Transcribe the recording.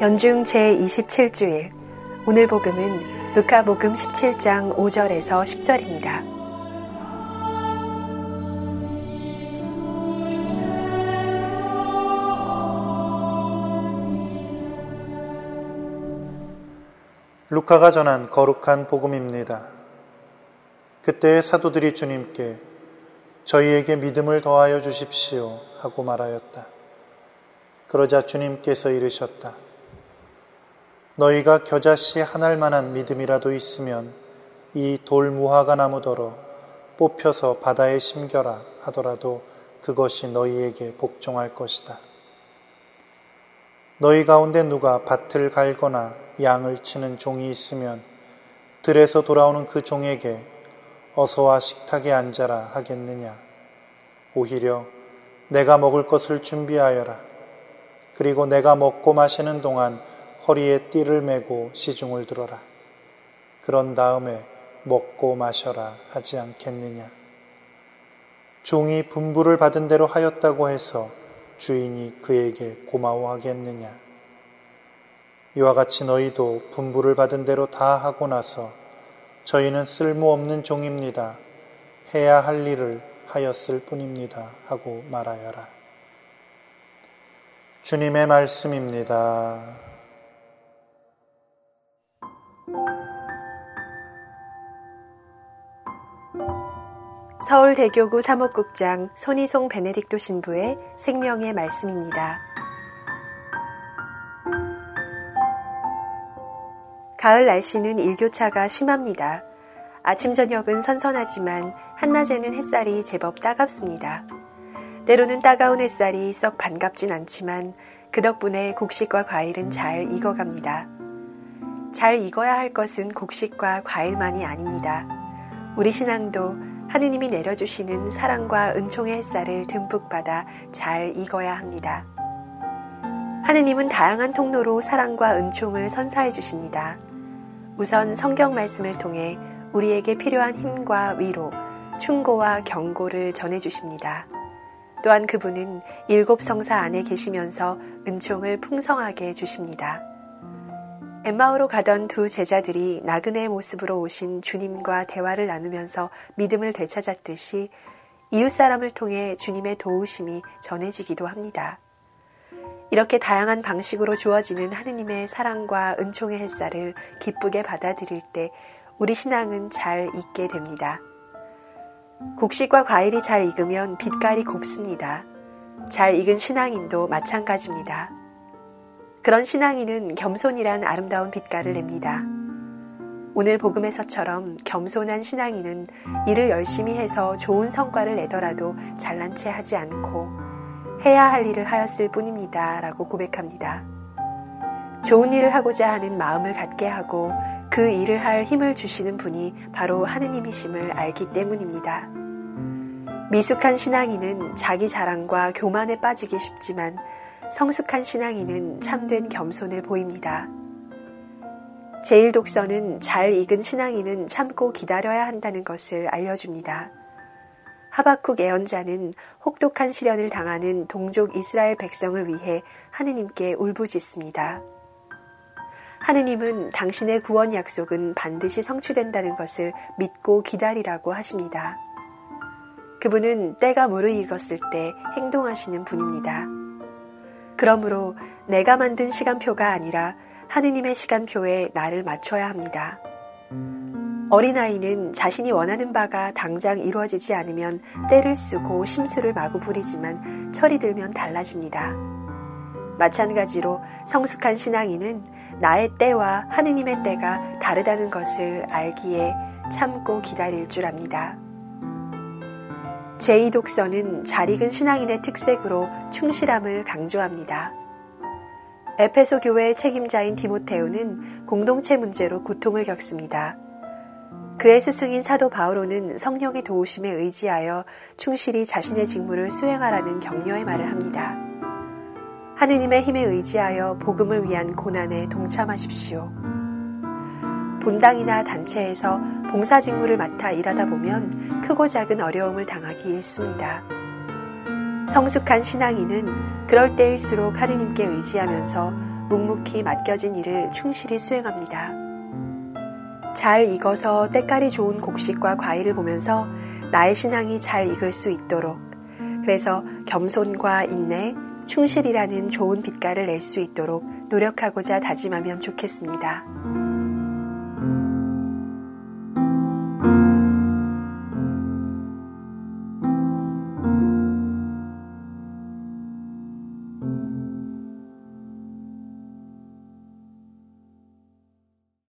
연중 제27주일 오늘 복음은 루카 복음 17장 5절에서 10절입니다. 루카가 전한 거룩한 복음입니다. 그때 사도들이 주님께 저희에게 믿음을 더하여 주십시오 하고 말하였다. 그러자 주님께서 이르셨다. 너희가 겨자씨 하날 만한 믿음이라도 있으면 이 돌 무화과 나무더러 뽑혀서 바다에 심겨라 하더라도 그것이 너희에게 복종할 것이다. 너희 가운데 누가 밭을 갈거나 양을 치는 종이 있으면 들에서 돌아오는 그 종에게 어서와 식탁에 앉아라 하겠느냐. 오히려 내가 먹을 것을 준비하여라. 그리고 내가 먹고 마시는 동안 허리에 띠를 메고 시중을 들어라. 그런 다음에 먹고 마셔라 하지 않겠느냐. 종이 분부를 받은 대로 하였다고 해서 주인이 그에게 고마워하겠느냐. 이와 같이 너희도 분부를 받은 대로 다 하고 나서 저희는 쓸모없는 종입니다. 해야 할 일을 하였을 뿐입니다. 하고 말하여라. 주님의 말씀입니다. 서울대교구 사목국장 손희송 베네딕토 신부의 생명의 말씀입니다. 가을 날씨는 일교차가 심합니다. 아침 저녁은 선선하지만 한낮에는 햇살이 제법 따갑습니다. 때로는 따가운 햇살이 썩 반갑진 않지만 그 덕분에 곡식과 과일은 잘 익어갑니다. 잘 익어야 할 것은 곡식과 과일만이 아닙니다. 우리 신앙도 하느님이 내려주시는 사랑과 은총의 햇살을 듬뿍 받아 잘 익어야 합니다. 하느님은 다양한 통로로 사랑과 은총을 선사해 주십니다. 우선 성경 말씀을 통해 우리에게 필요한 힘과 위로, 충고와 경고를 전해 주십니다. 또한 그분은 일곱 성사 안에 계시면서 은총을 풍성하게 주십니다. 엠마오로 가던 두 제자들이 나그네의 모습으로 오신 주님과 대화를 나누면서 믿음을 되찾았듯이 이웃 사람을 통해 주님의 도우심이 전해지기도 합니다. 이렇게 다양한 방식으로 주어지는 하느님의 사랑과 은총의 햇살을 기쁘게 받아들일 때 우리 신앙은 잘 익게 됩니다. 곡식과 과일이 잘 익으면 빛깔이 곱습니다. 잘 익은 신앙인도 마찬가지입니다. 그런 신앙인은 겸손이란 아름다운 빛깔을 냅니다. 오늘 복음에서처럼 겸손한 신앙인은 일을 열심히 해서 좋은 성과를 내더라도 잘난 체 하지 않고 해야 할 일을 하였을 뿐입니다. 라고 고백합니다. 좋은 일을 하고자 하는 마음을 갖게 하고 그 일을 할 힘을 주시는 분이 바로 하느님이심을 알기 때문입니다. 미숙한 신앙인은 자기 자랑과 교만에 빠지기 쉽지만 성숙한 신앙인은 참된 겸손을 보입니다. 제1독서는 잘 익은 신앙인은 참고 기다려야 한다는 것을 알려줍니다. 하바쿡 예언자는 혹독한 시련을 당하는 동족 이스라엘 백성을 위해 하느님께 울부짖습니다. 하느님은 당신의 구원 약속은 반드시 성취된다는 것을 믿고 기다리라고 하십니다. 그분은 때가 무르익었을 때 행동하시는 분입니다. 그러므로 내가 만든 시간표가 아니라 하느님의 시간표에 나를 맞춰야 합니다. 어린아이는 자신이 원하는 바가 당장 이루어지지 않으면 때를 쓰고 심수를 마구 부리지만 철이 들면 달라집니다. 마찬가지로 성숙한 신앙인은 나의 때와 하느님의 때가 다르다는 것을 알기에 참고 기다릴 줄 압니다. 제2독서는 잘 익은 신앙인의 특색으로 충실함을 강조합니다. 에페소 교회의 책임자인 디모테오는 공동체 문제로 고통을 겪습니다. 그의 스승인 사도 바오로는 성령의 도우심에 의지하여 충실히 자신의 직무를 수행하라는 격려의 말을 합니다. 하느님의 힘에 의지하여 복음을 위한 고난에 동참하십시오. 본당이나 단체에서 봉사 직무를 맡아 일하다 보면 크고 작은 어려움을 당하기 일쑤입니다. 성숙한 신앙인은 그럴 때일수록 하느님께 의지하면서 묵묵히 맡겨진 일을 충실히 수행합니다. 잘 익어서 때깔이 좋은 곡식과 과일을 보면서 나의 신앙이 잘 익을 수 있도록 그래서 겸손과 인내, 충실이라는 좋은 빛깔을 낼 수 있도록 노력하고자 다짐하면 좋겠습니다.